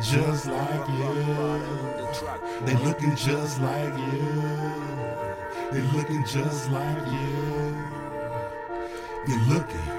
just like you. They looking just like you. They looking just like you. They looking.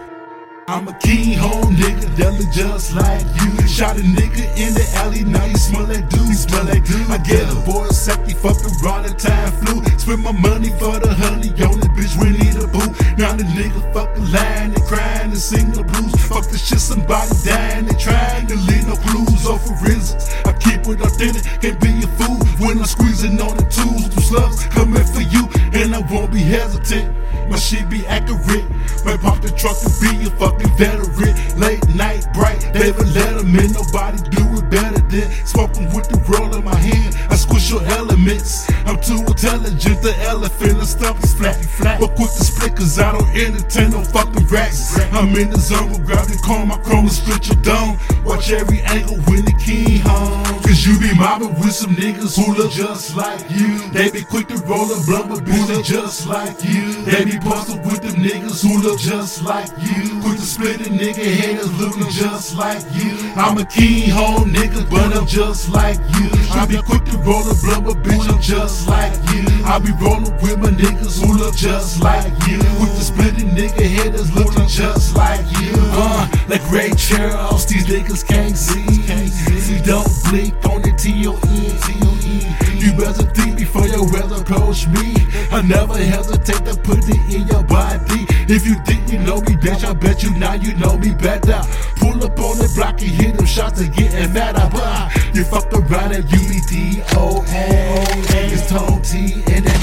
I'm a key home nigga, that just like you. Shot a nigga in the alley, now you smell like dude, smell like dude. I get a boy a second, fucking raw the time flu. Spend my money for the honey on the bitch, we need a boo. Now the nigga fucking lying and crying and sing the blues. Fuck the shit, somebody dying and trying to leave no clues or forensics. I keep it authentic, can't be a fool when I'm squeezing on the tools. Two slugs coming for you, and I won't be hesitant. My shit be accurate. Might pop the truck and be a fucking veteran. Late night, bright, David Letterman. Nobody do it better than smoking with the roll in my hand. Elements. I'm too intelligent, the elephant. The stuff is flat, flat. But quick to split, cause I don't entertain no fucking racks. I'm in the zone, with the call my chrome and split your dome. Watch every angle when the key home. Cause you be mobbing with some niggas who look just like you. They be quick to roll a blunt, but look just like you. They be posted with them niggas who look just like you. Quick to split a nigga haters looking just like you. I'm a key home nigga, but I'm just like you. I be quick to roll a blunt, but bitch, I'm just like you. I be rolling with my niggas who look just like you. With the split a nigga haters looking just like you. Uh, like Ray Charles, these niggas can't see. See, don't blink on the T-O-N. You better think before you well approach me. I never hesitate to put it in your body. If you think you know me, bitch, I bet you now you know me better. Pull up on the block and hit them shots and getting mad about. You fucked around and you be. It's Tone T and that.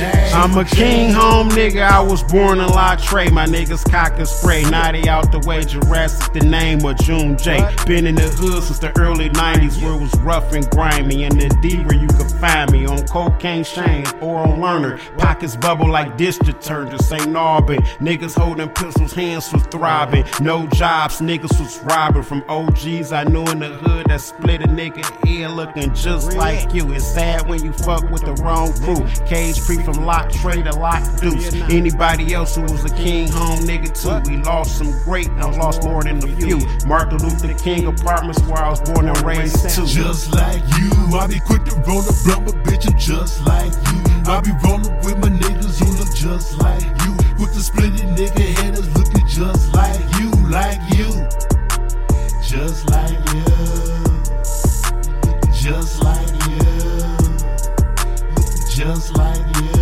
I'm a king home nigga, I was born in La Trey. My niggas cock and spray. Now they out the way, Jurrassic the name of June J. Been in the hood since the early 90s where it was rough and grimy. And the D where you could find me on cocaine Shane or on learner. Pockets bubble like dish detergent, St. Norbin. Niggas holding pistols, hands was throbbing. No jobs, niggas was robbing from OGs I knew in the hood that split a nigga ear looking just like you. It's sad when you fuck with the wrong crew. Cage pre from lock trade to lock deuce. Anybody else who was a king home nigga too. We lost some great and lost more than a few. Martin Luther King apartments where I was born and raised too. Just like you, I be quick to roll a blunt with bitch, I'm just like you. I be rolling with my niggas who look just like you. With the splendid nigga headers looking just like you, like you. Just like you. Just like you. Just like you.